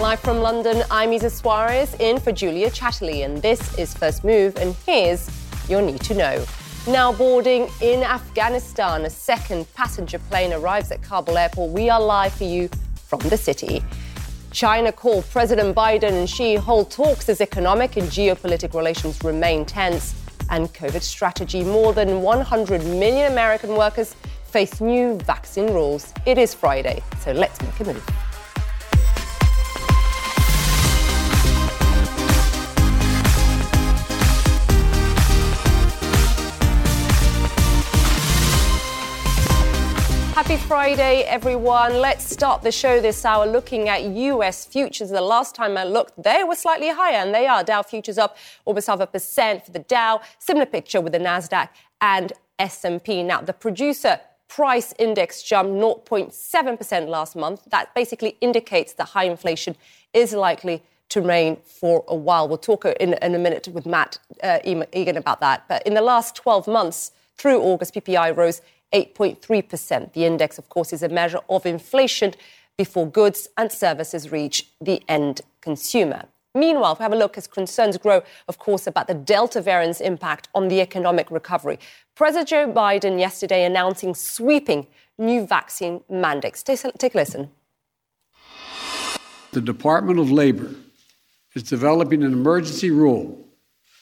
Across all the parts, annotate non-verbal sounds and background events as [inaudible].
Live from London, I'm Isa Soares in for Julia Chatterley, and this is First Move, and here's your need to know. Now boarding in Afghanistan, a second passenger plane arrives at Kabul airport. We are live for you from the city. China called President Biden and Xi hold talks as economic and geopolitical relations remain tense. And COVID strategy. More than 100 million American workers face new vaccine rules. It is Friday, so let's make a move. Happy Friday, everyone. Let's start the show this hour looking at US futures. The last time I looked, they were slightly higher, and they are. Dow futures up almost half a percent for the Dow. Similar picture with the Nasdaq and S&P. Now, the producer price index jumped 0.7% last month. That basically indicates that high inflation is likely to remain for a while. We'll talk in, in a minute with Matt uh, Egan about that. But in the last 12 months, through August, PPI rose 8.3%. The index, of course, is a measure of inflation before goods and services reach the end consumer. Meanwhile, if we have a look as concerns grow, of course, about the Delta variant's impact on the economic recovery. President Joe Biden yesterday announcing sweeping new vaccine mandates. Take, take a listen. The Department of Labor is developing an emergency rule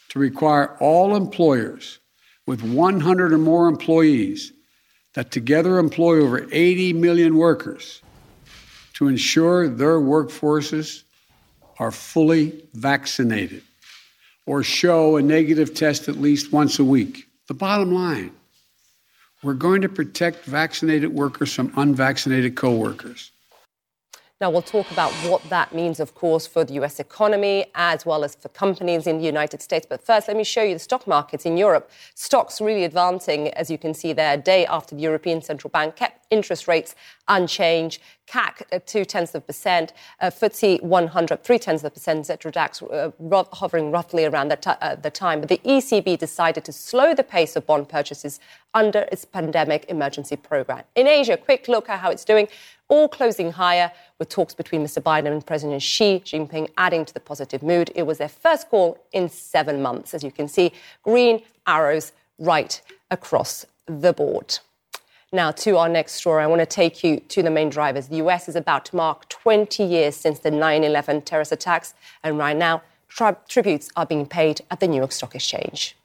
to require all employers with 100 or more employees that together employ over 80 million workers to ensure their workforces are fully vaccinated or show a negative test at least once a week. The bottom line we're going to protect vaccinated workers from unvaccinated coworkers. Now, we'll talk about what that means, of course, for the US economy as well as for companies in the United States. But first, let me show you the stock markets in Europe. Stocks really advancing, as you can see there, day after the European Central Bank kept interest rates unchanged. CAC at two tenths of percent, uh, FTSE 100 three tenths of percent, Xetra DAX uh, hovering roughly around that uh, the time. But the ECB decided to slow the pace of bond purchases under its pandemic emergency program. In Asia, quick look at how it's doing all closing higher, with talks between Mr. Biden and President Xi Jinping adding to the positive mood. It was their first call in seven months. As you can see, green arrows right across the board. Now, to our next story, I want to take you to the main drivers. The US is about to mark 20 years since the 9 11 terrorist attacks, and right now, tri- tributes are being paid at the New York Stock Exchange.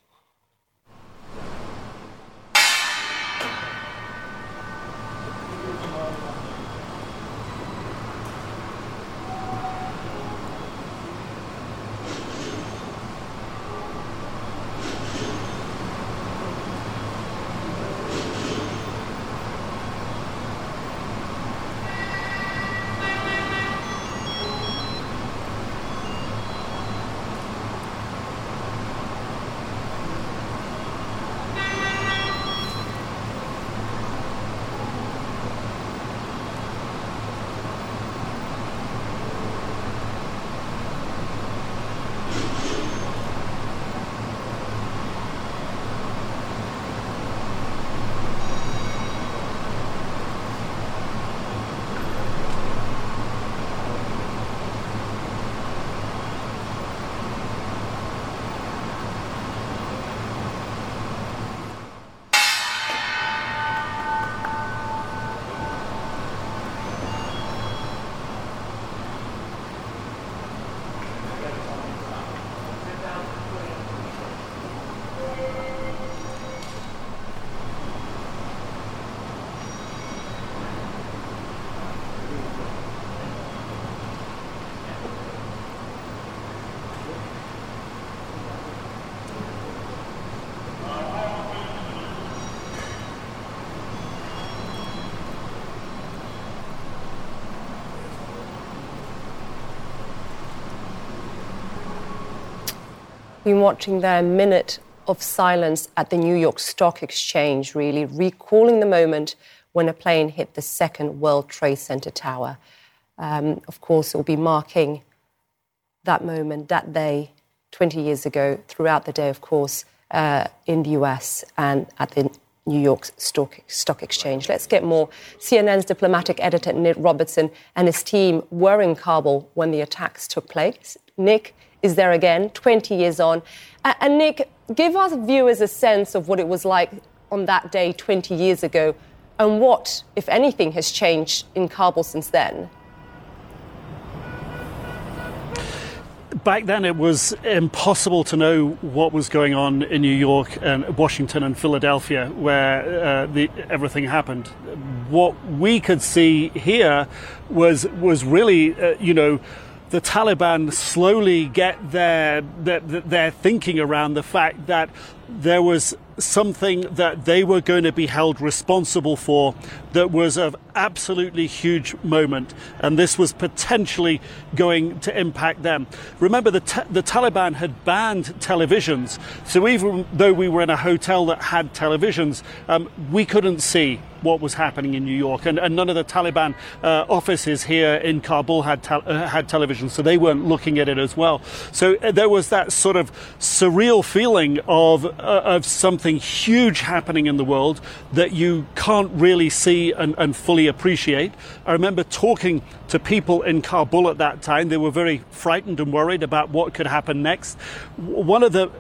Been watching their minute of silence at the New York Stock Exchange, really recalling the moment when a plane hit the second World Trade Center tower. Um, of course, it will be marking that moment, that day, 20 years ago, throughout the day, of course, uh, in the US and at the New York stock, stock exchange. Let's get more. CNN's diplomatic editor, Nick Robertson, and his team were in Kabul when the attacks took place. Nick is there again, 20 years on. And Nick, give us viewers a sense of what it was like on that day 20 years ago and what, if anything, has changed in Kabul since then. back then it was impossible to know what was going on in New York and Washington and Philadelphia, where uh, the, everything happened. What we could see here was was really, uh, you know, the Taliban slowly get their, their, their thinking around the fact that there was something that they were going to be held responsible for that was of absolutely huge moment and this was potentially going to impact them remember the, the taliban had banned televisions so even though we were in a hotel that had televisions um, we couldn't see what was happening in New York, and, and none of the Taliban uh, offices here in Kabul had uh, had television, so they weren't looking at it as well. So uh, there was that sort of surreal feeling of of something huge happening in the world that you can't really see and, and fully appreciate. I remember talking to people in Kabul at that time. They were very frightened and worried about what could happen next. One of the uh,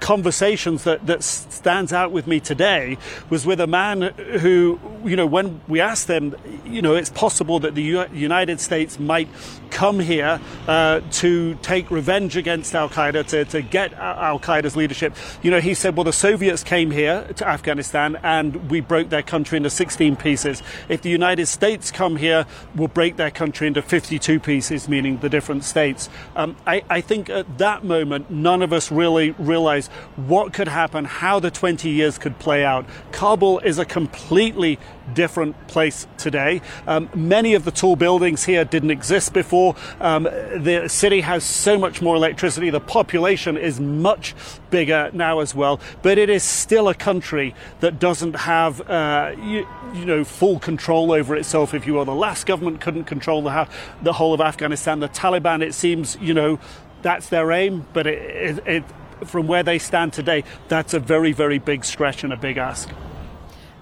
conversations that, that stands out with me today was with a man who, you know, when we asked them, you know, it's possible that the U- United States might come here uh, to take revenge against Al Qaeda, to, to get Al Qaeda's leadership. You know, he said, well, the Soviets came here to Afghanistan and we broke their country into 16 pieces. If the United States come here, we'll break their country into 52 pieces, meaning the different states. Um, I, I think at that moment, none of us really realized realize what could happen, how the 20 years could play out. Kabul is a completely different place today. Um, many of the tall buildings here didn't exist before. Um, the city has so much more electricity. The population is much bigger now as well, but it is still a country that doesn't have, uh, you, you, know, full control over itself, if you will. The last government couldn't control the, the whole of Afghanistan. The Taliban, it seems, you know, that's their aim, but it, it, it from where they stand today, that's a very, very big stretch and a big ask.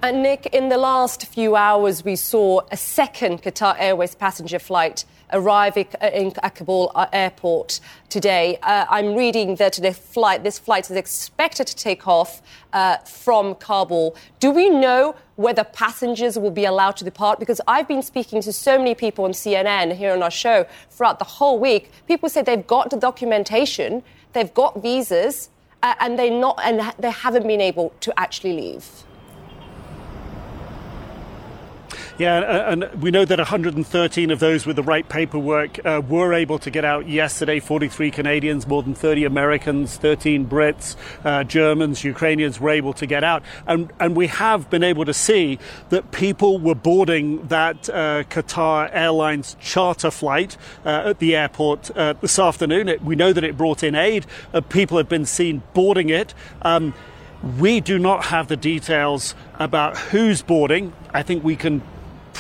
And Nick, in the last few hours, we saw a second Qatar Airways passenger flight arrive in Kabul airport today. Uh, I'm reading that the flight, this flight is expected to take off uh, from Kabul. Do we know whether passengers will be allowed to depart? Because I've been speaking to so many people on CNN here on our show throughout the whole week. People say they've got the documentation, they've got visas, uh, and they not and they haven't been able to actually leave. Yeah, and we know that 113 of those with the right paperwork uh, were able to get out yesterday 43 Canadians, more than 30 Americans, 13 Brits, uh, Germans, Ukrainians were able to get out. And, and we have been able to see that people were boarding that uh, Qatar Airlines charter flight uh, at the airport uh, this afternoon. It, we know that it brought in aid. Uh, people have been seen boarding it. Um, we do not have the details about who's boarding. I think we can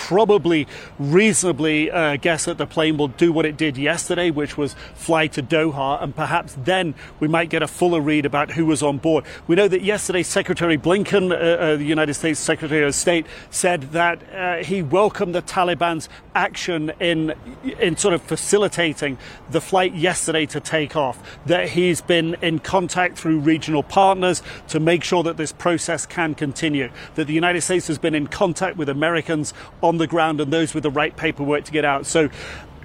probably reasonably uh, guess that the plane will do what it did yesterday, which was fly to Doha, and perhaps then we might get a fuller read about who was on board. We know that yesterday Secretary Blinken, uh, uh, the United States Secretary of State, said that uh, he welcomed the Taliban's action in in sort of facilitating the flight yesterday to take off. That he's been in contact through regional partners to make sure that this process can continue. That the United States has been in contact with Americans on the ground and those with the right paperwork to get out. So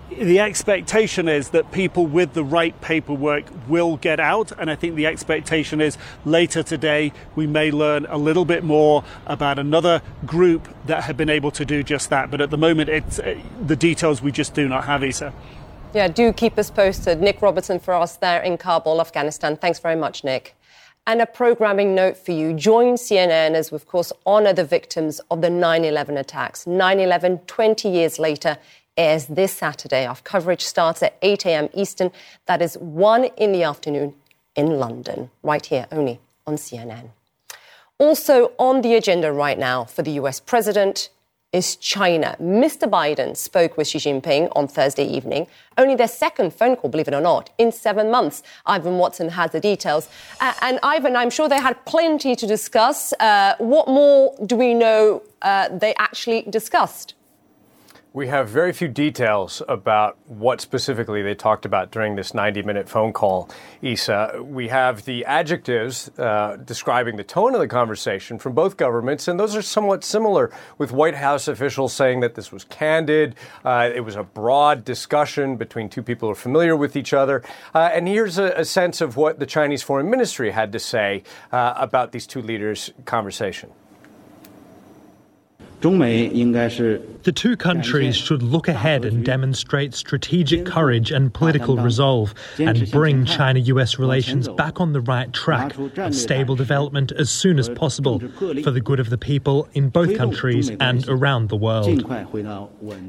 the expectation is that people with the right paperwork will get out, and I think the expectation is later today we may learn a little bit more about another group that have been able to do just that. But at the moment, it's uh, the details we just do not have, Isa. Yeah, do keep us posted. Nick Robertson for us there in Kabul, Afghanistan. Thanks very much, Nick. And a programming note for you. Join CNN as we, of course, honor the victims of the 9 11 attacks. 9 11, 20 years later, airs this Saturday. Our coverage starts at 8 a.m. Eastern. That is 1 in the afternoon in London, right here only on CNN. Also on the agenda right now for the US president, is China. Mr. Biden spoke with Xi Jinping on Thursday evening, only their second phone call, believe it or not, in seven months. Ivan Watson has the details. Uh, and Ivan, I'm sure they had plenty to discuss. Uh, what more do we know uh, they actually discussed? We have very few details about what specifically they talked about during this 90 minute phone call, Isa. We have the adjectives uh, describing the tone of the conversation from both governments, and those are somewhat similar, with White House officials saying that this was candid, uh, it was a broad discussion between two people who are familiar with each other. Uh, and here's a, a, sense of what the Chinese Foreign Ministry had to say uh, about these two leaders' conversation. The two countries should look ahead and demonstrate strategic courage and political resolve and bring China US relations back on the right track of stable development as soon as possible for the good of the people in both countries and around the world.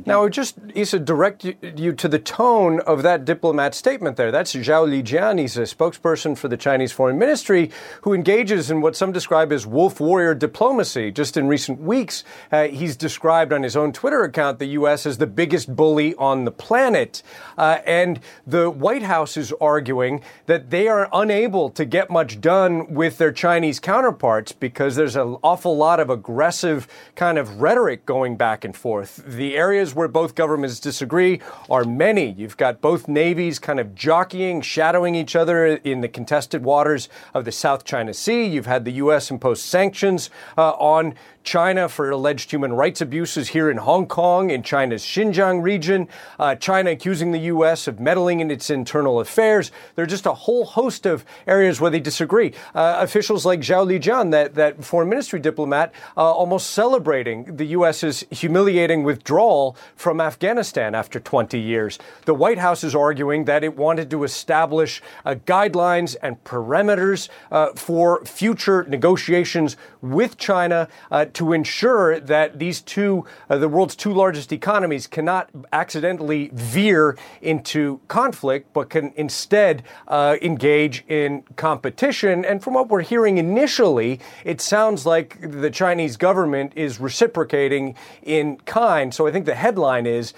Now, just Isa, direct you to the tone of that diplomat statement there. That's Zhao Lijian. He's a spokesperson for the Chinese Foreign Ministry who engages in what some describe as wolf warrior diplomacy. Just in recent weeks, uh, he's described on his own Twitter account the U.S. as the biggest bully on the planet. Uh, and the White House is arguing that they are unable to get much done with their Chinese counterparts because there's an awful lot of aggressive kind of rhetoric going back and forth. The areas where both governments disagree are many. You've got both navies kind of jockeying, shadowing each other in the contested waters of the South China Sea. You've had the U.S. impose sanctions uh, on China for alleged human rights abuses here in Hong Kong, in China's Xinjiang region, uh, China accusing the U.S. of meddling in its internal affairs. There are just a whole host of areas where they disagree. Uh, officials like Zhao Lijian, that, that foreign ministry diplomat, uh, almost celebrating the U.S.'s humiliating withdrawal from Afghanistan after 20 years. The White House is arguing that it wanted to establish uh, guidelines and parameters uh, for future negotiations with China uh, to ensure that these two, uh, the world's two largest economies, cannot accidentally veer into conflict, but can instead uh, engage in competition. And from what we're hearing initially, it sounds like the Chinese government is reciprocating in kind. So I think the headline is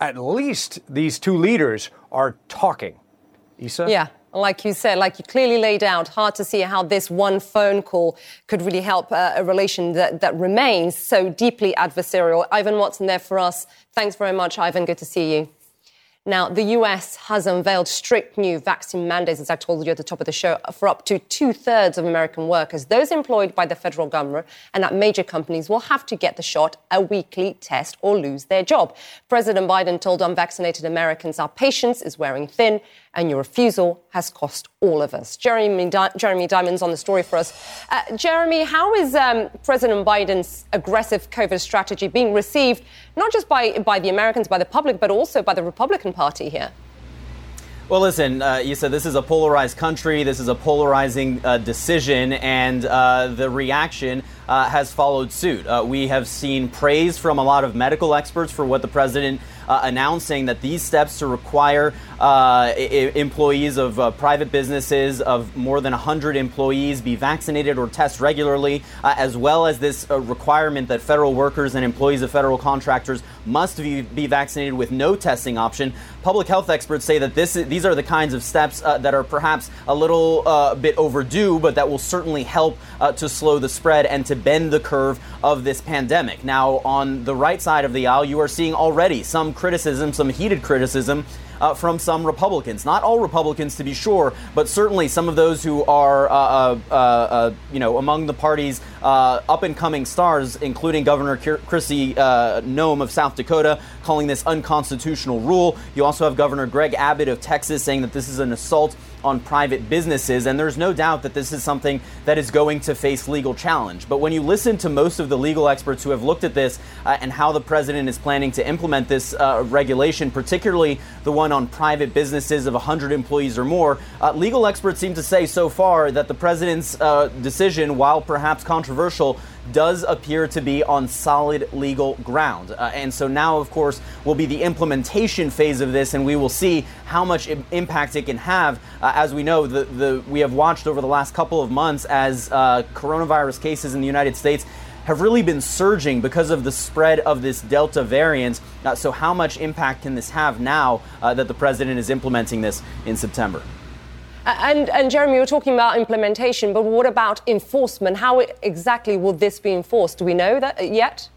at least these two leaders are talking. Isa? Yeah like you said, like you clearly laid out, hard to see how this one phone call could really help uh, a relation that, that remains so deeply adversarial. Ivan Watson there for us. Thanks very much, Ivan. Good to see you. Now, the US has unveiled strict new vaccine mandates, as I told you at the top of the show, for up to two thirds of American workers. Those employed by the federal government and at major companies will have to get the shot, a weekly test, or lose their job. President Biden told unvaccinated Americans, Our patience is wearing thin, and your refusal has cost all of us. Jeremy, Di- Jeremy Diamond's on the story for us. Uh, Jeremy, how is um, President Biden's aggressive COVID strategy being received, not just by, by the Americans, by the public, but also by the Republican Party here? Well, listen, uh, you said this is a polarized country. This is a polarizing uh, decision, and uh, the reaction uh, has followed suit. Uh, we have seen praise from a lot of medical experts for what the president uh, saying that these steps to require uh, I- employees of uh, private businesses of more than 100 employees be vaccinated or test regularly, uh, as well as this requirement that federal workers and employees of federal contractors must be, be vaccinated with no testing option. Public health experts say that this these are the kinds of steps that are perhaps a little bit overdue, but that will certainly help to slow the spread and to bend the curve of this pandemic. Now, on the right side of the aisle, you are seeing already some criticism, some heated criticism uh, from some Republicans. Not all Republicans, to be sure, but certainly some of those who are, uh, uh, uh, uh you know, among the party's uh, up and coming stars, including Governor Kristi Noem of South Dakota, calling this unconstitutional rule. You also have Governor Greg Abbott of Texas saying that this is an assault on private businesses, and there's no doubt that this is something that is going to face legal challenge. But when you listen to most of the legal experts who have looked at this uh, and how the president is planning to implement this uh, regulation, particularly the one on private businesses of 100 employees or more, uh, legal experts seem to say so far that the president's uh, decision, while perhaps controversial, does appear to be on solid legal ground. Uh, and so now, of course, will be the implementation phase of this, and we will see how much impact it can have. Uh, as we know, the, the, we have watched over the last couple of months as uh, coronavirus cases in the United States have really been surging because of the spread of this Delta variant. Uh, so, how much impact can this have now uh, that the president is implementing this in September? And, and Jeremy, you're talking about implementation, but what about enforcement? How exactly will this be enforced? Do we know that yet?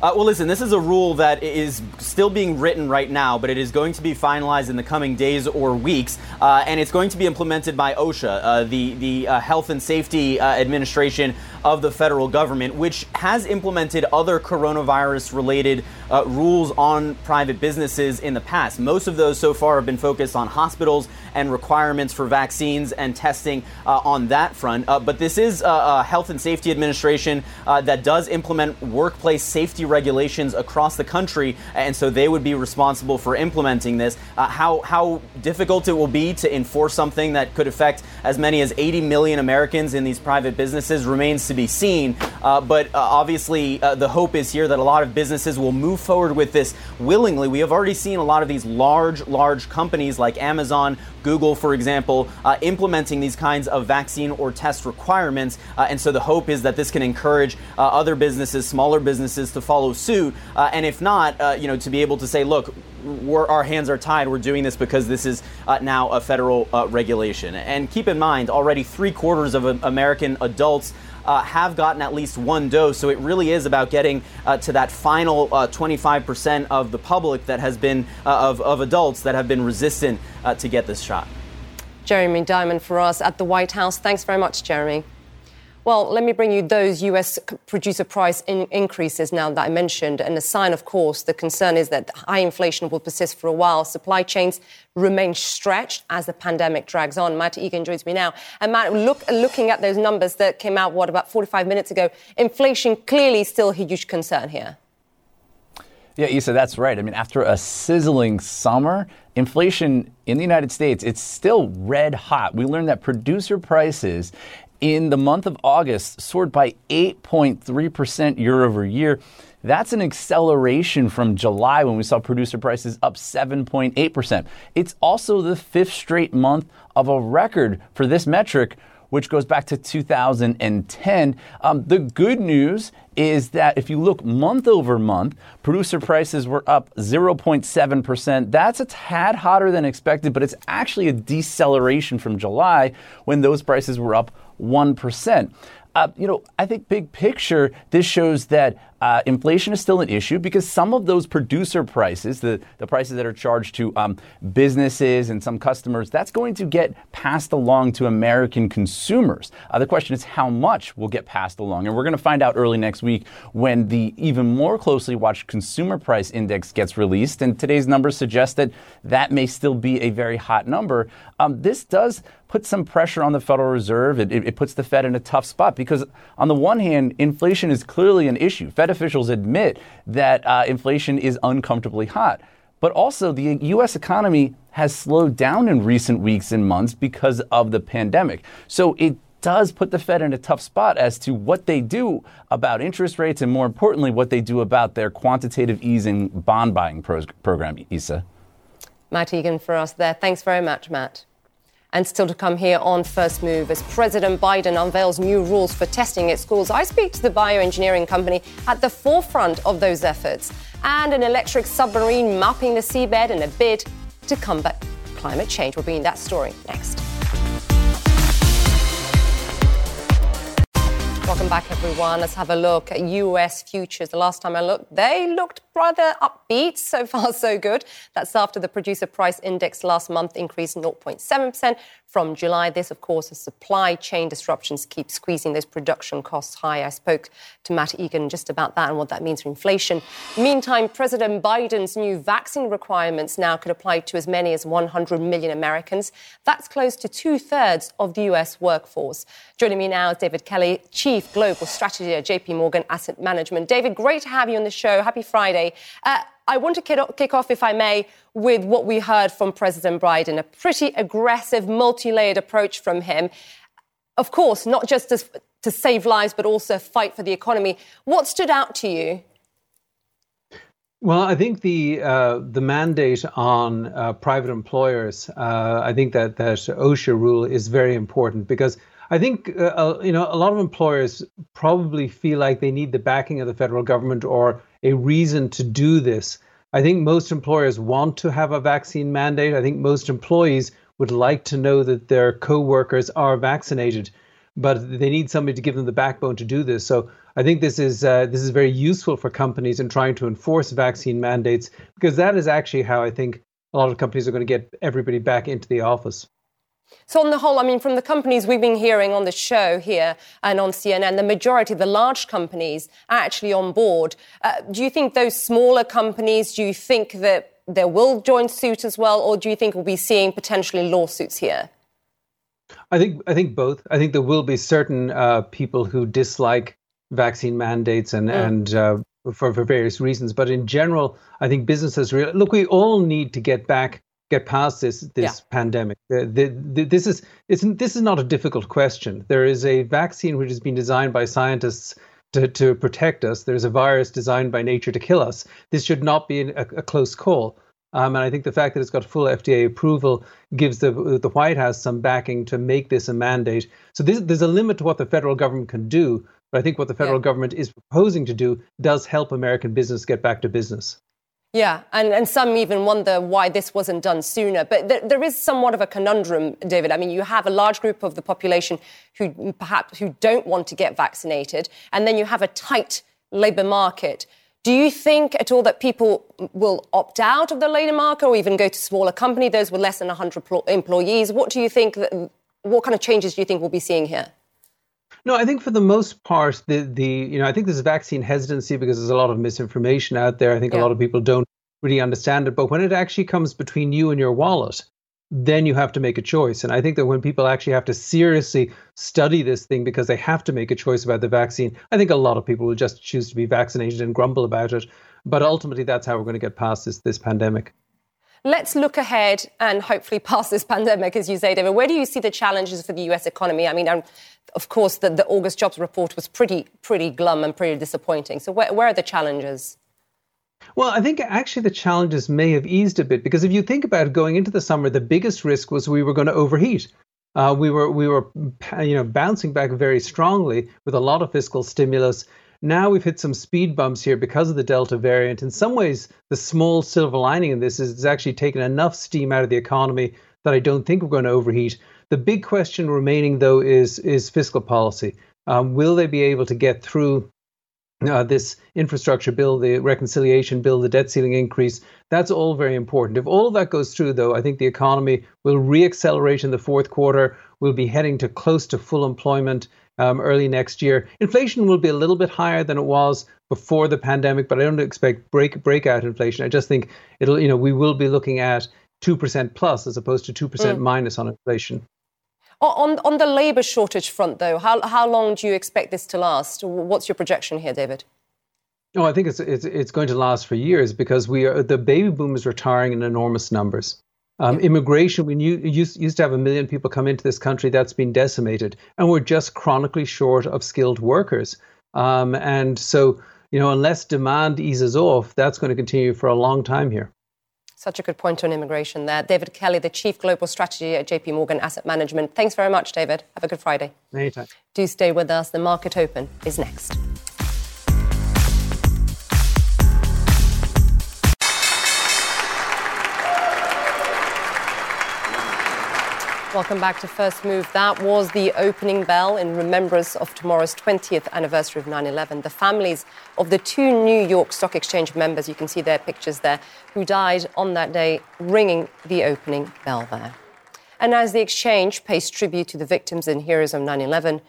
Uh, well, listen, this is a rule that is still being written right now, but it is going to be finalized in the coming days or weeks, uh, and it's going to be implemented by OSHA, uh, the the uh, Health and Safety uh, Administration of the federal government, which has implemented other coronavirus-related uh, rules on private businesses in the past. Most of those so far have been focused on hospitals and requirements for vaccines and testing on that front. but this is a Health and Safety Administration that does implement workplace safety regulations across the country, and so they would be responsible for implementing this. Uh, how how difficult it will be to enforce something that could affect as many as 80 million Americans in these private businesses remains to be seen. Uh, but uh, obviously, uh, the hope is here that a lot of businesses will move forward with this willingly. We have already seen a lot of these large, large companies like Amazon, Google, for example, uh, implementing these kinds of vaccine or test requirements. Uh, and so the hope is that this can encourage other businesses, smaller businesses, to follow suit. Uh, and if not, uh, you know, to be able to say, look, our hands are tied. We're doing this because this is uh, now a federal uh, regulation. And keep in mind, already three quarters of American adults. Uh, have gotten at least one dose. So it really is about getting uh, to that final uh, 25% of the public that has been, uh, of, of adults that have been resistant to get this shot. Jeremy Diamond for us at the White House. Thanks very much, Jeremy. Well, let me bring you those US producer price in- increases now that I mentioned. And a sign, of course, the concern is that high inflation will persist for a while. Supply chains remain stretched as the pandemic drags on. Matt Egan joins me now. And Matt, look, looking at those numbers that came out, what, about 45 minutes ago, inflation clearly still a huge concern here. Yeah, Isa, that's right. I mean, after a sizzling summer, inflation in the United States, it's still red hot. We learned that producer prices in the month of August soared by 8.3% year over year. That's an acceleration from July when we saw producer prices up 7.8%. It's also the fifth straight month of a record for this metric, which goes back to 2010. Um, the good news is that if you look month over month, producer prices were up 0.7%. That's a tad hotter than expected, but it's actually a deceleration from July when those prices were up 1%. Uh, you know, I think big picture, this shows that uh, inflation is still an issue because some of those producer prices, the, the prices that are charged to um, businesses and some customers, that's going to get passed along to American consumers. Uh, the question is how much will get passed along. And we're going to find out early next week when the even more closely watched consumer price index gets released. And today's numbers suggest that that may still be a very hot number. Um, this does put some pressure on the Federal Reserve. It, it, it, puts the Fed in a tough spot because, on the one hand, inflation is clearly an issue. Fed officials admit that uh, inflation is uncomfortably hot. But also, the U.S. economy has slowed down in recent weeks and months because of the pandemic. So it does put the Fed in a tough spot as to what they do about interest rates and, more importantly, what they do about their quantitative easing bond buying program, Isa. Matt Egan for us there. Thanks very much, Matt. And still to come here on First Move, as President Biden unveils new rules for testing at schools, I speak to the bioengineering company at the forefront of those efforts, and an electric submarine mapping the seabed in a bid to combat climate change. We'll be in that story next. Welcome back, everyone. Let's have a look at US futures. The last time I looked, they looked rather upbeat. So far, so good. That's after the producer price index last month increased 0.7% from July. This, of course, as supply chain disruptions keep squeezing those production costs high. I spoke to Matt Egan just about that and what that means for inflation. Meantime, President Biden's new vaccine requirements now could apply to as many as 100 million Americans. That's close to two thirds of the US workforce. Joining me now is David Kelly, Chief Global Strategy at JP Morgan Asset Management. David, great to have you on the show. Happy Friday. Uh, I want to kick off, if I may, with what we heard from President Biden a pretty aggressive, multi layered approach from him. Of course, not just to, to save lives, but also fight for the economy. What stood out to you? Well, I think the uh, the mandate on uh, private employers, uh, I think that that OSHA rule is very important because I think uh, you know a lot of employers probably feel like they need the backing of the federal government or a reason to do this. I think most employers want to have a vaccine mandate. I think most employees would like to know that their co-workers are vaccinated, but they need somebody to give them the backbone to do this. So I think this is uh, this is very useful for companies in trying to enforce vaccine mandates because that is actually how I think a lot of companies are going to get everybody back into the office. So, on the whole, I mean, from the companies we've been hearing on the show here and on CNN, the majority of the large companies are actually on board. Uh, do you think those smaller companies, do you think that they will join suit as well, or do you think we'll be seeing potentially lawsuits here? I think I think both. I think there will be certain uh, people who dislike vaccine mandates and mm. and uh, for for various reasons, but in general, I think businesses really look. We all need to get back get past this this yeah. pandemic. The, the, the, this is it's this is not a difficult question. There is a vaccine which has been designed by scientists to, to protect us. There's a virus designed by nature to kill us. This should not be a, a close call. Um, and I think the fact that it's got full FDA approval gives the the White House some backing to make this a mandate. So this, there's a limit to what the federal government can do. But I think what the federal yeah. government is proposing to do does help American business get back to business. Yeah, and, and some even wonder why this wasn't done sooner. But there, there is somewhat of a conundrum, David. I mean, you have a large group of the population who mm, perhaps who don't want to get vaccinated, and then you have a tight labour market. Do you think at all that people will opt out of the labour market or even go to smaller company, those with less than 100 employees? What do you think? That, what kind of changes do you think we'll be seeing here? No, I think for the most part, the the you know I think there's vaccine hesitancy because there's a lot of misinformation out there. I think yeah. a lot of people don't really understand it. But when it actually comes between you and your wallet, then you have to make a choice. And I think that when people actually have to seriously study this thing because they have to make a choice about the vaccine, I think a lot of people will just choose to be vaccinated and grumble about it. But ultimately, that's how we're going to get past this this pandemic. Let's look ahead and hopefully [laughs] past this pandemic, as you say, David. Where do you see the challenges for the US economy? I mean, I'm, of course, the, the, August jobs report was pretty, pretty glum and pretty disappointing. So, where, where are the challenges? Well, I think actually the challenges may have eased a bit because if you think about it, going into the summer, the biggest risk was we were going to overheat. Uh, we were we were you know bouncing back very strongly with a lot of fiscal stimulus. Now we've hit some speed bumps here because of the Delta variant. In some ways, the small silver lining in this is it's actually taken enough steam out of the economy that I don't think we're going to overheat. The big question remaining, though, is is fiscal policy. Um, will they be able to get through uh, this infrastructure bill, the reconciliation bill, the debt ceiling increase? That's all very important. If all of that goes through, though, I think the economy will reaccelerate in the fourth quarter. We'll be heading to close to full employment um, early next year. Inflation will be a little bit higher than it was before the pandemic, but I don't expect break breakout inflation. I just think it'll, you know, we will be looking at two percent plus as opposed to two percent mm. minus on inflation. On, on the labour shortage front, though, how, how long do you expect this to last? What's your projection here, David? Oh, I think it's, it's, it's going to last for years because we are the baby boom is retiring in enormous numbers. Um, immigration, we knew, used, used to have a million people come into this country, that's been decimated. And we're just chronically short of skilled workers. Um, and so, you know, unless demand eases off, that's going to continue for a long time here. Such a good point on immigration there. David Kelly, the Chief Global Strategy at JP Morgan Asset Management. Thanks very much, David. Have a good Friday. Anytime. Do stay with us. The Market Open is next. Welcome back to First Move. That was the opening bell in remembrance of tomorrow's 20th anniversary of 9 11. The families of the two New York Stock Exchange members, you can see their pictures there, who died on that day, ringing the opening bell there. And as the exchange pays tribute to the victims and heroes of 9 11,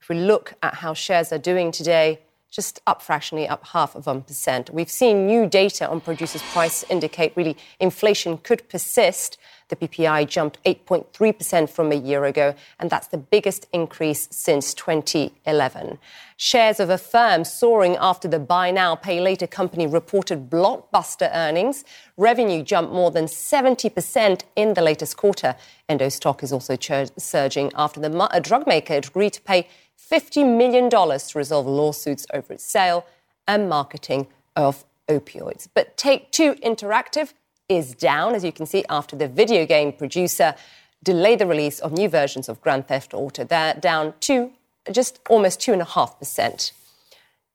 if we look at how shares are doing today, just up fractionally, up half of 1%. We've seen new data on producers' price indicate really inflation could persist the PPI jumped 8.3% from a year ago, and that's the biggest increase since 2011. Shares of Affirm soaring after the buy now, pay later company reported blockbuster earnings. Revenue jumped more than 70% in the latest quarter. Endo stock is also surging after the a drug maker agreed to pay $50 million to resolve lawsuits over its sale and marketing of opioids. But Take Two Interactive is down, as you can see, after the video game producer delayed the release of new versions of Grand Theft Auto. They're down to just almost 2.5%.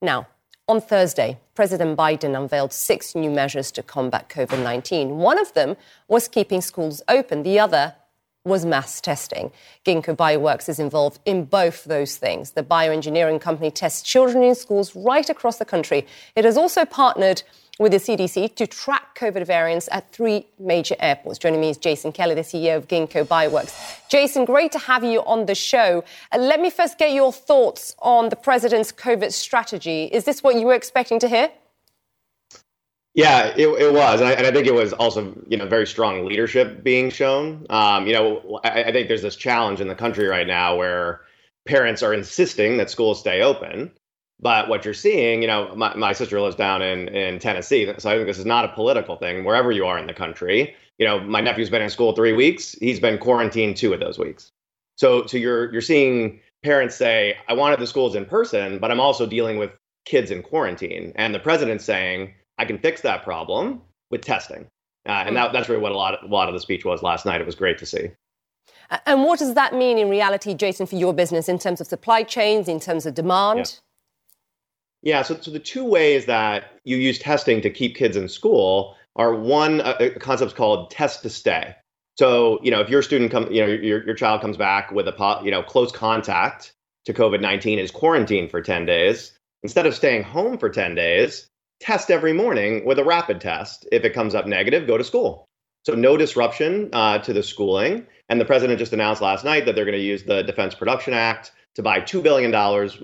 Now, on Thursday, President Biden unveiled six new measures to combat COVID 19. One of them was keeping schools open, the other was mass testing. Ginkgo Bioworks is involved in both those things. The bioengineering company tests children in schools right across the country. It has also partnered with the CDC to track COVID variants at three major airports. Joining me is Jason Kelly, the CEO of Ginkgo Bioworks. Jason, great to have you on the show. Uh, let me first get your thoughts on the president's COVID strategy. Is this what you were expecting to hear? Yeah, it, it was, and I, and I, think it was also, you know, very strong leadership being shown. Um, you know, I, I think there's this challenge in the country right now where parents are insisting that schools stay open, but what you're seeing, you know, my, my sister lives down in, in Tennessee, so I think this is not a political thing. Wherever you are in the country, you know, my nephew's been in school three weeks. He's been quarantined two of those weeks. So, so you're you're seeing parents say, "I wanted the schools in person, but I'm also dealing with kids in quarantine," and the president's saying I can fix that problem with testing. Uh, and that, that's really what a lot, of, a lot of the speech was last night. It was great to see. And what does that mean in reality, Jason, for your business in terms of supply chains, in terms of demand? Yeah, yeah so, so the two ways that you use testing to keep kids in school are one, a, a concept's called test to stay. So, you know, if your student come, you know, your, your child comes back with a, you know, close contact to COVID-19 is quarantined for 10 days, instead of staying home for 10 days, test every morning with a rapid test. If it comes up negative, go to school. So no disruption uh, to the schooling. And the president just announced last night that they're going to use the Defense Production Act to buy $2 billion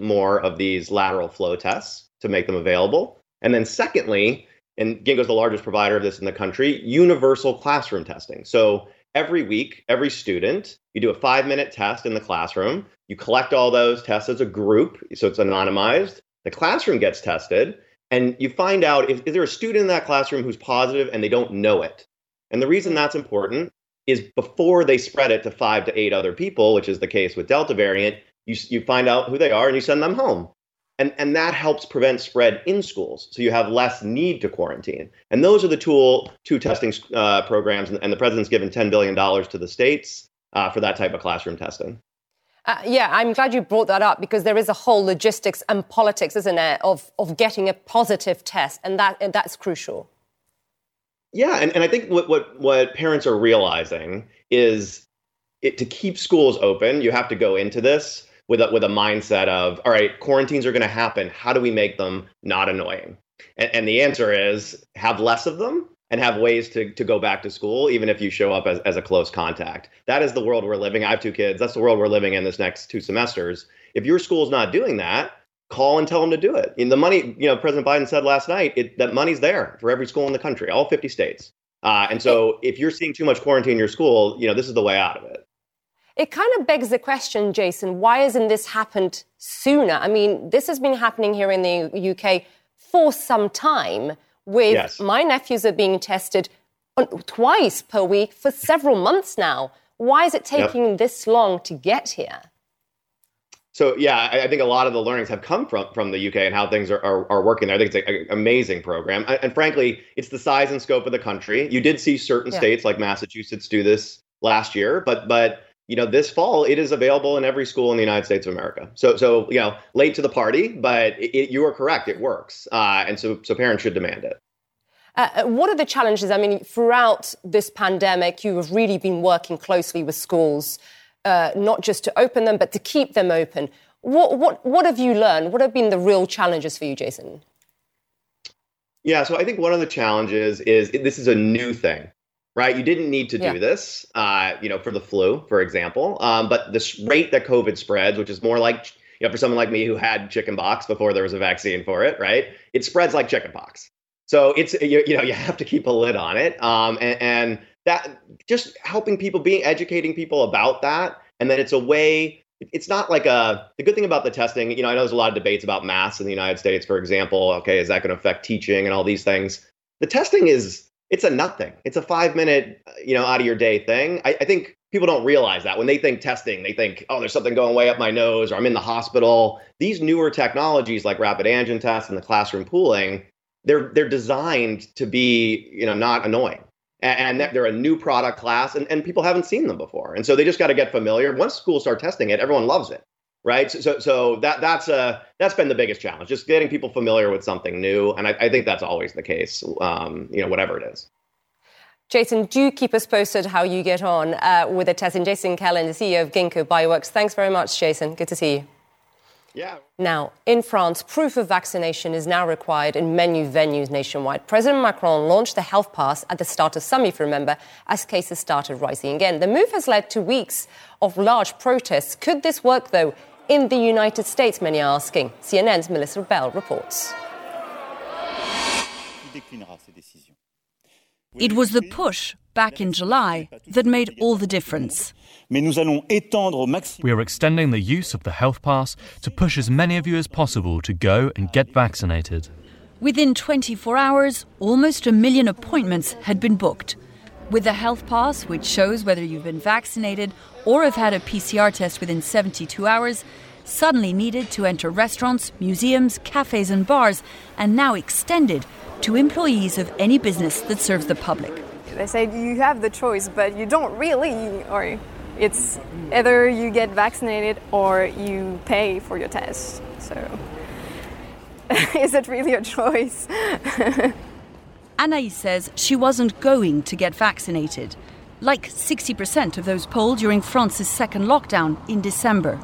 more of these lateral flow tests to make them available. And then secondly, and Ginkgo's the largest provider of this in the country, universal classroom testing. So every week, every student, you do a five minute test in the classroom. You collect all those tests as a group, so it's anonymized. The classroom gets tested, and you find out if, is there a student in that classroom who's positive and they don't know it. And the reason that's important is before they spread it to five to eight other people, which is the case with Delta variant, you, you find out who they are and you send them home. And, and that helps prevent spread in schools. So you have less need to quarantine. And those are the tool, two testing uh, programs. And, and, the president's given $10 billion to the states uh, for that type of classroom testing. Uh, yeah, I'm glad you brought that up because there is a whole logistics and politics, isn't it, of, of getting a positive test, and that and that's crucial. Yeah, and, and I think what, what, what parents are realizing is it, to keep schools open, you have to go into this with a, with a mindset of, all right, quarantines are going to happen. How do we make them not annoying? And, and the answer is have less of them and have ways to, to go back to school, even if you show up as, as a close contact. That is the world we're living. I have two kids. That's the world we're living in this next two semesters. If your school's not doing that, call and tell them to do it. And the money, you know, President Biden said last night it, that money's there for every school in the country, all 50 states. Uh, and so if you're seeing too much quarantine in your school, you know, this is the way out of it. It kind of begs the question, Jason, why hasn't this happened sooner? I mean, this has been happening here in the UK for some time with yes. my nephews are being tested twice per week for several months now. Why is it taking yep. this long to get here? So yeah, I, think a lot of the learnings have come from from the UK and how things are, are, are working there. I think it's an amazing program, and, and, frankly, it's the size and scope of the country. You did see certain yeah. states like Massachusetts do this last year, but but you know, this fall it is available in every school in the United States of America. So, so you know, late to the party, but it, it, you are correct; it works, uh, and so so parents should demand it. Uh, uh, what are the challenges? I mean, throughout this pandemic, you have really been working closely with schools, uh, not just to open them, but to keep them open. What, what, what have you learned? What have been the real challenges for you, Jason? Yeah, so I think one of the challenges is this is a new thing right? You didn't need to do yeah. this, uh, you know, for the flu, for example. Um, but this rate that COVID spreads, which is more like, you know, for someone like me who had chickenpox before there was a vaccine for it, right? It spreads like chickenpox. So it's you, you know you have to keep a lid on it, um, and, and that just helping people, being educating people about that, and then it's a way it's not like a the good thing about the testing you know i know there's a lot of debates about masks in the united states for example okay is that going to affect teaching and all these things the testing is it's a nothing. It's a five minute, you know, out of your day thing. I, I, think people don't realize that when they think testing, they think, oh, there's something going way up my nose or I'm in the hospital. These newer technologies like rapid antigen tests and the classroom pooling, they're they're designed to be, you know, not annoying. and they're a new product class and, and people haven't seen them before and so they just got to get familiar once schools start testing it everyone loves it right so so that that's a that's been the biggest challenge just getting people familiar with something new and i, I think that's always the case um, you know whatever it is Jason, do keep us posted how you get on uh, with the testing. Jason Kelly, the CEO of Ginkgo Bioworks. Thanks very much, Jason. Good to see you. Yeah. Now, in France, proof of vaccination is now required in many venues nationwide. President Macron launched the health pass at the start of summer, if you remember, as cases started rising again. The move has led to weeks of large protests. Could this work, though, in the United States? Many are asking. CNN's Melissa Bell reports. It was the push back in July that made all the difference. We are extending the use of the health pass to push as many of you as possible to go and get vaccinated. Within 24 hours, almost a million appointments had been booked. With the health pass, which shows whether you've been vaccinated or have had a PCR test within 72 hours, suddenly needed to enter restaurants, museums, cafes, and bars, and now extended to employees of any business that serves the public. They say you have the choice, but you don't really, or it's either you get vaccinated or you pay for your test. So, [laughs] is it really a choice? [laughs] Anaïs says she wasn't going to get vaccinated, like 60% of those polled during France's second lockdown in December.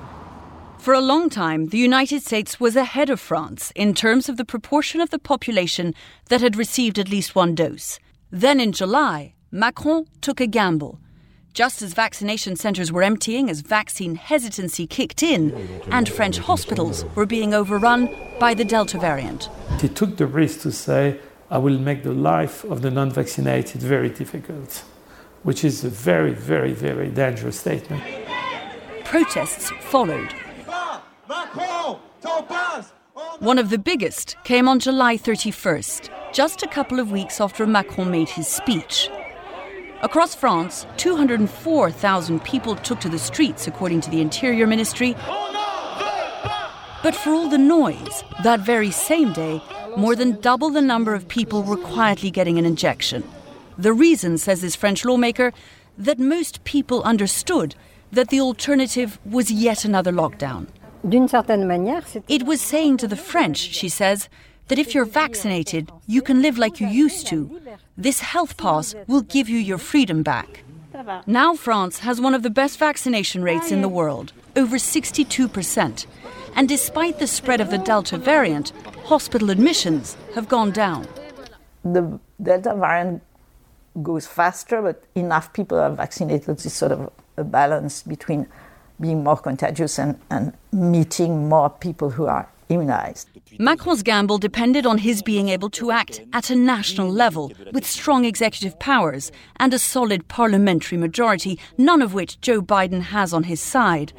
For a long time, the United States was ahead of France in terms of the proportion of the population that had received at least one dose. Then in July, Macron took a gamble just as vaccination centres were emptying as vaccine hesitancy kicked in and French hospitals were being overrun by the Delta variant. He took the risk to say, I will make the life of the non vaccinated very difficult, which is a very, very, very dangerous statement. Protests followed. One of the biggest came on July 31st, just a couple of weeks after Macron made his speech. Across France, 204,000 people took to the streets, according to the Interior Ministry. But for all the noise, that very same day, more than double the number of people were quietly getting an injection. The reason, says this French lawmaker, that most people understood that the alternative was yet another lockdown. It was saying to the French, she says, that if you're vaccinated, you can live like you used to. This health pass will give you your freedom back. Now, France has one of the best vaccination rates in the world, over 62%. And despite the spread of the Delta variant, hospital admissions have gone down. The Delta variant goes faster, but enough people are vaccinated. It's sort of a balance between being more contagious and, and meeting more people who are immunized. Macron's gamble depended on his being able to act at a national level with strong executive powers and a solid parliamentary majority, none of which Joe Biden has on his side.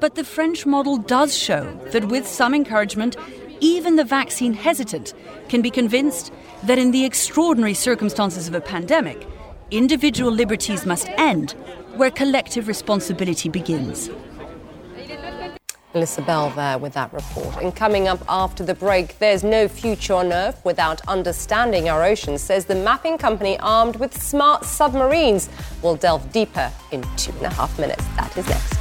But the French model does show that with some encouragement, even the vaccine hesitant can be convinced that in the extraordinary circumstances of a pandemic, individual liberties must end where collective responsibility begins. Melissa Bell there with that report. And coming up after the break, there's no future on Earth without understanding our oceans, says the mapping company armed with smart submarines. We'll delve deeper in two and a half minutes. That is next.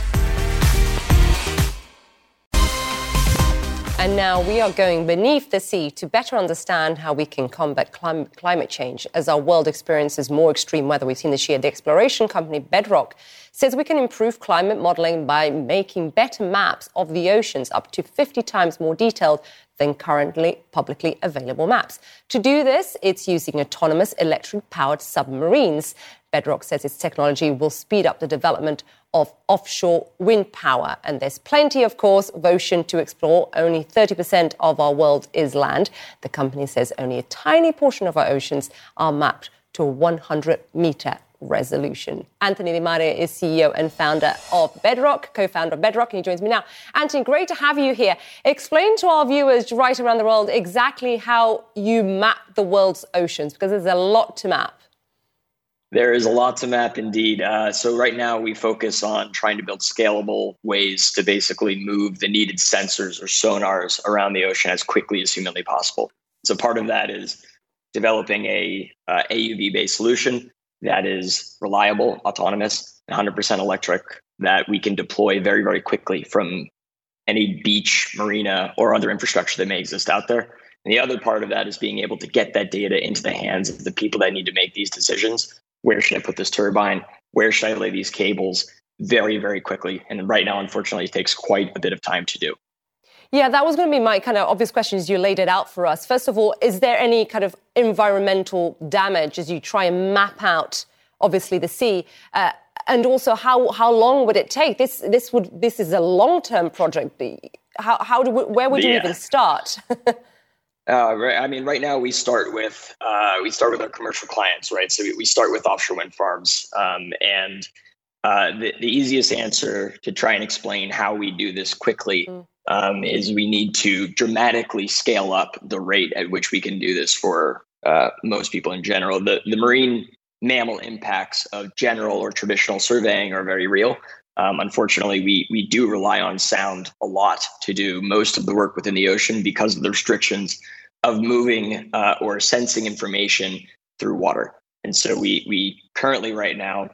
And now we are going beneath the sea to better understand how we can combat clim- climate change as our world experiences more extreme weather. We've seen this year. The exploration company Bedrock says we can improve climate modeling by making better maps of the oceans up to 50 times more detailed than currently publicly available maps. To do this, it's using autonomous electric powered submarines. Bedrock says its technology will speed up the development of offshore wind power. And there's plenty, of course, of ocean to explore. Only 30% of our world is land. The company says only a tiny portion of our oceans are mapped to 100 meter resolution. Anthony DiMare is CEO and founder of Bedrock, co-founder of Bedrock, and he joins me now. Anthony, great to have you here. Explain to our viewers right around the world exactly how you map the world's oceans, because there's a lot to map. There is a lot to map indeed. Uh, so, right now, we focus on trying to build scalable ways to basically move the needed sensors or sonars around the ocean as quickly as humanly possible. So, part of that is developing a uh, AUV based solution that is reliable, autonomous, 100% electric that we can deploy very, very quickly from any beach, marina, or other infrastructure that may exist out there. And the other part of that is being able to get that data into the hands of the people that need to make these decisions. Where should I put this turbine? Where should I lay these cables? Very, very quickly. And right now, unfortunately, it takes quite a bit of time to do. Yeah, that was going to be my kind of obvious questions. You laid it out for us. First of all, is there any kind of environmental damage as you try and map out, obviously, the sea? Uh, and also, how, how long would it take? This this would this is a long term project. How how do we, where would you even start? [laughs] uh, right, I mean, right now we start with uh, we start with our commercial clients, right? So we, we start with offshore wind farms, um, and uh, the, the easiest answer to try and explain how we do this quickly mm um, is we need to dramatically scale up the rate at which we can do this for uh, most people in general. The, the marine mammal impacts of general or traditional surveying are very real. Um, unfortunately, we, we do rely on sound a lot to do most of the work within the ocean because of the restrictions of moving uh, or sensing information through water. And so we, we currently right now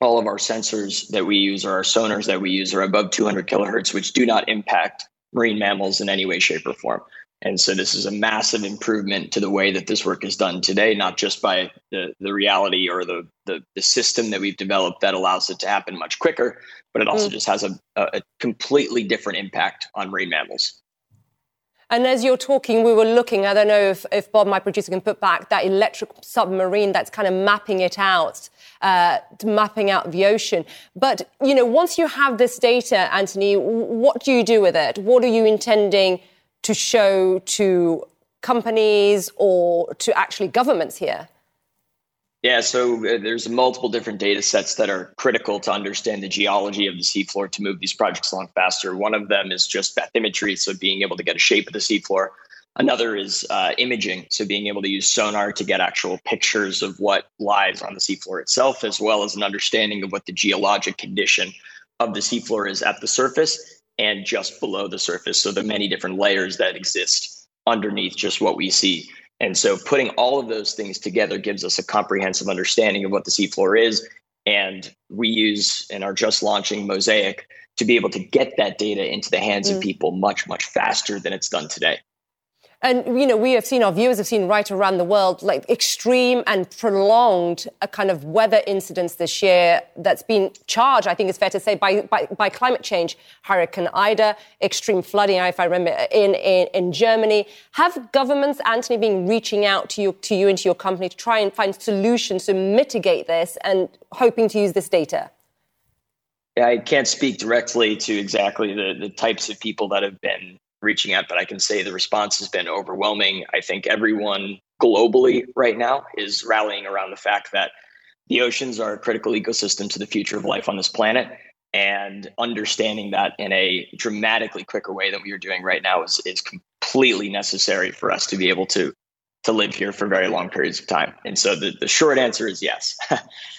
all of our sensors that we use or our sonars that we use are above 200 kilohertz, which do not impact marine mammals in any way, shape, or form. And so this is a massive improvement to the way that this work is done today, not just by the, the reality or the, the, the system that we've developed that allows it to happen much quicker, but it also mm. just has a, a completely different impact on marine mammals. And as you're talking, we were looking, I don't know if, if Bob, my producer, can put back that electric submarine that's kind of mapping it out uh, mapping out the ocean. But, you know, once you have this data, Anthony, what do you do with it? What are you intending to show to companies or to actually governments here? Yeah, so uh, there's multiple different data sets that are critical to understand the geology of the seafloor to move these projects along faster. One of them is just bathymetry, so being able to get a shape of the seafloor. Another is uh, imaging, so being able to use sonar to get actual pictures of what lies on the seafloor itself, as well as an understanding of what the geologic condition of the seafloor is at the surface and just below the surface. So the many different layers that exist underneath just what we see. And so putting all of those things together gives us a comprehensive understanding of what the seafloor is. And we use and are just launching Mosaic to be able to get that data into the hands mm. of people much, much faster than it's done today. And, you know, we have seen, our viewers have seen right around the world, like extreme and prolonged a kind of weather incidents this year that's been charged, I think it's fair to say, by, by, by climate change. Hurricane Ida, extreme flooding, if I remember, in, in, in Germany. Have governments, Anthony, been reaching out to you, to you and to your company to try and find solutions to mitigate this and hoping to use this data? I can't speak directly to exactly the, the types of people that have been reaching out, but I can say the response has been overwhelming. I think everyone globally right now is rallying around the fact that the oceans are a critical ecosystem to the future of life on this planet. And understanding that in a dramatically quicker way than we are doing right now is, is completely necessary for us to be able to to live here for very long periods of time. And so the, the short answer is yes. [laughs]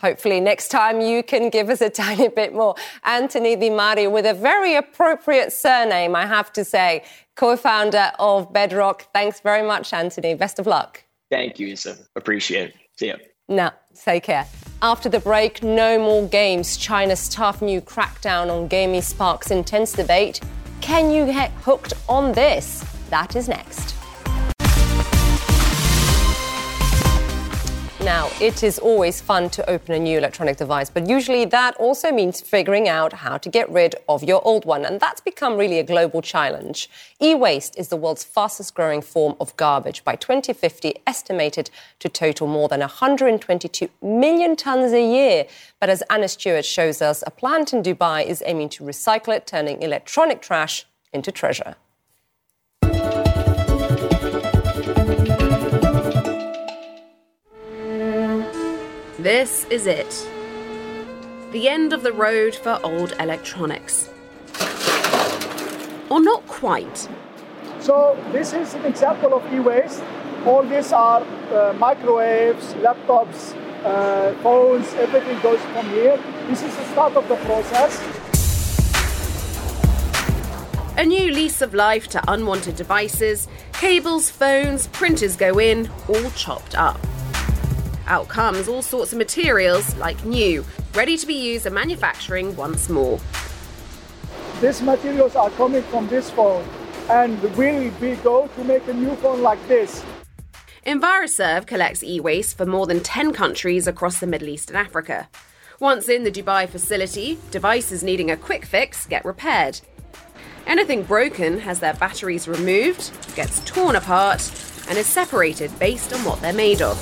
Hopefully, next time you can give us a [laughs] tiny bit more. Anthony DiMare, with a very appropriate surname, I have to say, co founder of Bedrock. Thanks very much, Anthony. Best of luck. Thank you, Isa. Appreciate it. See you. Now, take care. After the break, no more games. China's tough new crackdown on gaming sparks intense debate. Can you get hooked on this? That is next. Now, it is always fun to open a new electronic device, but usually that also means figuring out how to get rid of your old one, and that's become really a global challenge. E waste is the world's fastest growing form of garbage. By 2050, estimated to total more than 122 million tons a year. But as Anna Stewart shows us, a plant in Dubai is aiming to recycle it, turning electronic trash into treasure. This is it. The end of the road for old electronics. Or not quite. So, this is an example of e waste. All these are uh, microwaves, laptops, uh, phones, everything goes from here. This is the start of the process. A new lease of life to unwanted devices, cables, phones, printers go in, all chopped up. Out comes all sorts of materials like new, ready to be used in manufacturing once more. These materials are coming from this phone and will be go to make a new phone like this. Enviroserve collects e waste for more than 10 countries across the Middle East and Africa. Once in the Dubai facility, devices needing a quick fix get repaired. Anything broken has their batteries removed, gets torn apart, and is separated based on what they're made of.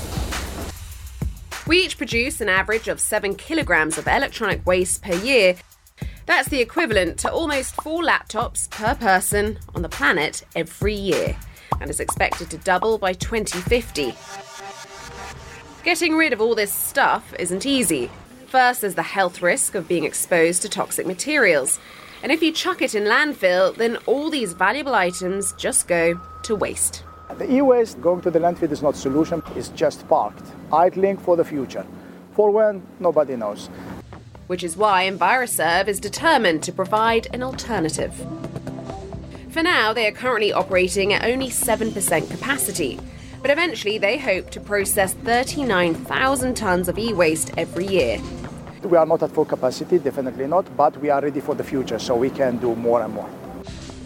We each produce an average of 7 kilograms of electronic waste per year. That's the equivalent to almost four laptops per person on the planet every year, and is expected to double by 2050. Getting rid of all this stuff isn't easy. First, there's the health risk of being exposed to toxic materials. And if you chuck it in landfill, then all these valuable items just go to waste. The e-waste going to the landfill is not solution, it's just parked, idling for the future. For when, nobody knows. Which is why Enviroserve is determined to provide an alternative. For now, they are currently operating at only 7% capacity, but eventually they hope to process 39,000 tonnes of e waste every year. We are not at full capacity, definitely not, but we are ready for the future, so we can do more and more.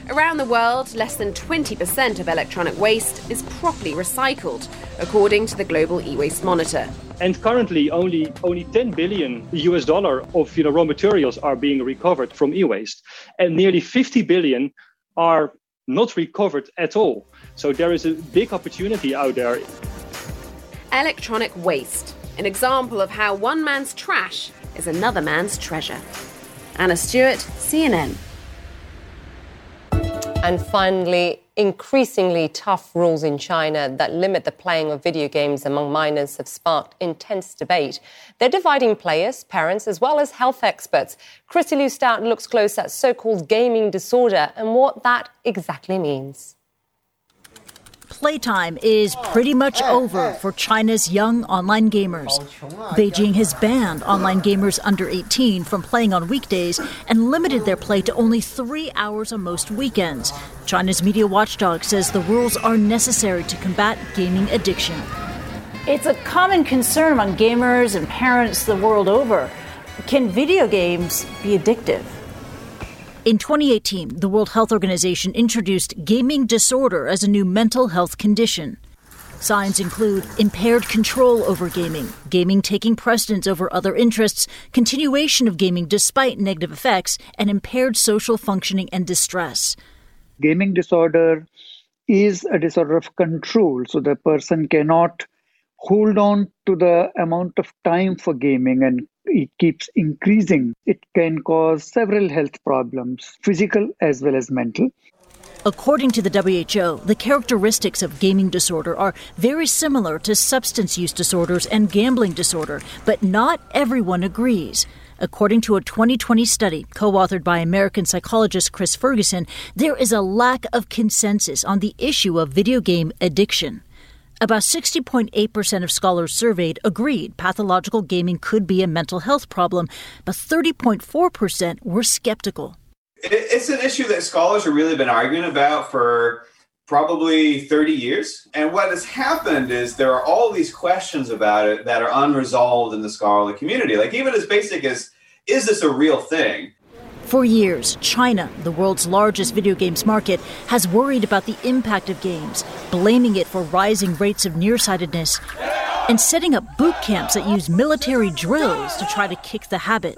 Around the world, less than 20% of electronic waste is properly recycled, according to the Global E-Waste Monitor. And currently, only only 10 billion US dollar of you know raw materials are being recovered from e-waste, and nearly 50 billion are not recovered at all. So there is a big opportunity out there. Electronic waste, an example of how one man's trash is another man's treasure. Anna Stewart, CNN. And finally, increasingly tough rules in China that limit the playing of video games among minors have sparked intense debate. They're dividing players, parents, as well as health experts. Kristie Lu Stout looks close at so called gaming disorder and what that exactly means. Playtime is pretty much over for China's young online gamers. Beijing has banned online gamers under 18 from playing on weekdays and limited their play to only three hours on most weekends. China's media watchdog says the rules are necessary to combat gaming addiction. It's a common concern among gamers and parents the world over. Can video games be addictive? In 2018, the World Health Organization introduced gaming disorder as a new mental health condition. Signs include impaired control over gaming, gaming taking precedence over other interests, continuation of gaming despite negative effects, and impaired social functioning and distress. Gaming disorder is a disorder of control, so the person cannot hold on to the amount of time for gaming and it keeps increasing. It can cause several health problems, physical as well as mental. According to the WHO, the characteristics of gaming disorder are very similar to substance use disorders and gambling disorder, but not everyone agrees. According to a 2020 study co authored by American psychologist Chris Ferguson, there is a lack of consensus on the issue of video game addiction. About 60.8% of scholars surveyed agreed pathological gaming could be a mental health problem, but 30.4% were skeptical. It's an issue that scholars have really been arguing about for probably 30 years. And what has happened is there are all these questions about it that are unresolved in the scholarly community. Like, even as basic as is this a real thing? For years, China, the world's largest video games market, has worried about the impact of games, blaming it for rising rates of nearsightedness, and setting up boot camps that use military drills to try to kick the habit.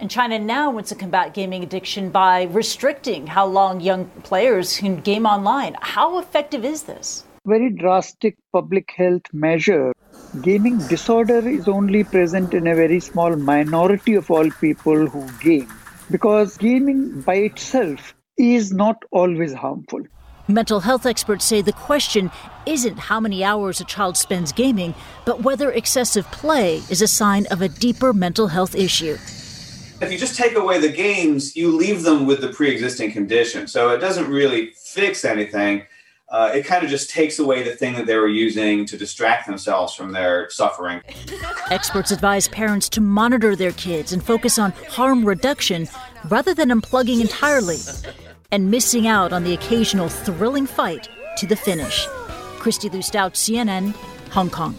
And China now wants to combat gaming addiction by restricting how long young players can game online. How effective is this? Very drastic public health measure. Gaming disorder is only present in a very small minority of all people who game because gaming by itself is not always harmful. Mental health experts say the question isn't how many hours a child spends gaming, but whether excessive play is a sign of a deeper mental health issue. If you just take away the games, you leave them with the pre existing condition. So it doesn't really fix anything. Uh, it kind of just takes away the thing that they were using to distract themselves from their suffering. Experts advise parents to monitor their kids and focus on harm reduction rather than unplugging entirely and missing out on the occasional thrilling fight to the finish. Kristie Lu Stout, CNN, Hong Kong.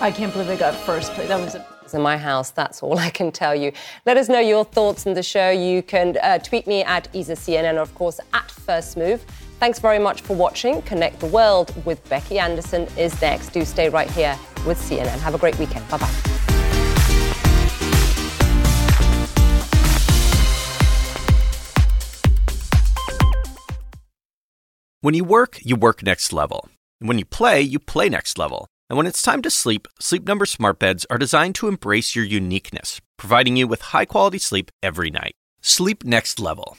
I can't believe I got first place. That was a- in my house. That's all I can tell you. Let us know your thoughts on the show. You can uh, tweet me at Isa CNN, or of course at First Move. Thanks very much for watching. Connect the World with Becky Anderson is next. Do stay right here with CNN. Have a great weekend. Bye bye. When you work, you work next level. And when you play, you play next level. And when it's time to sleep, Sleep Number smart beds are designed to embrace your uniqueness, providing you with high-quality sleep every night. Sleep next level.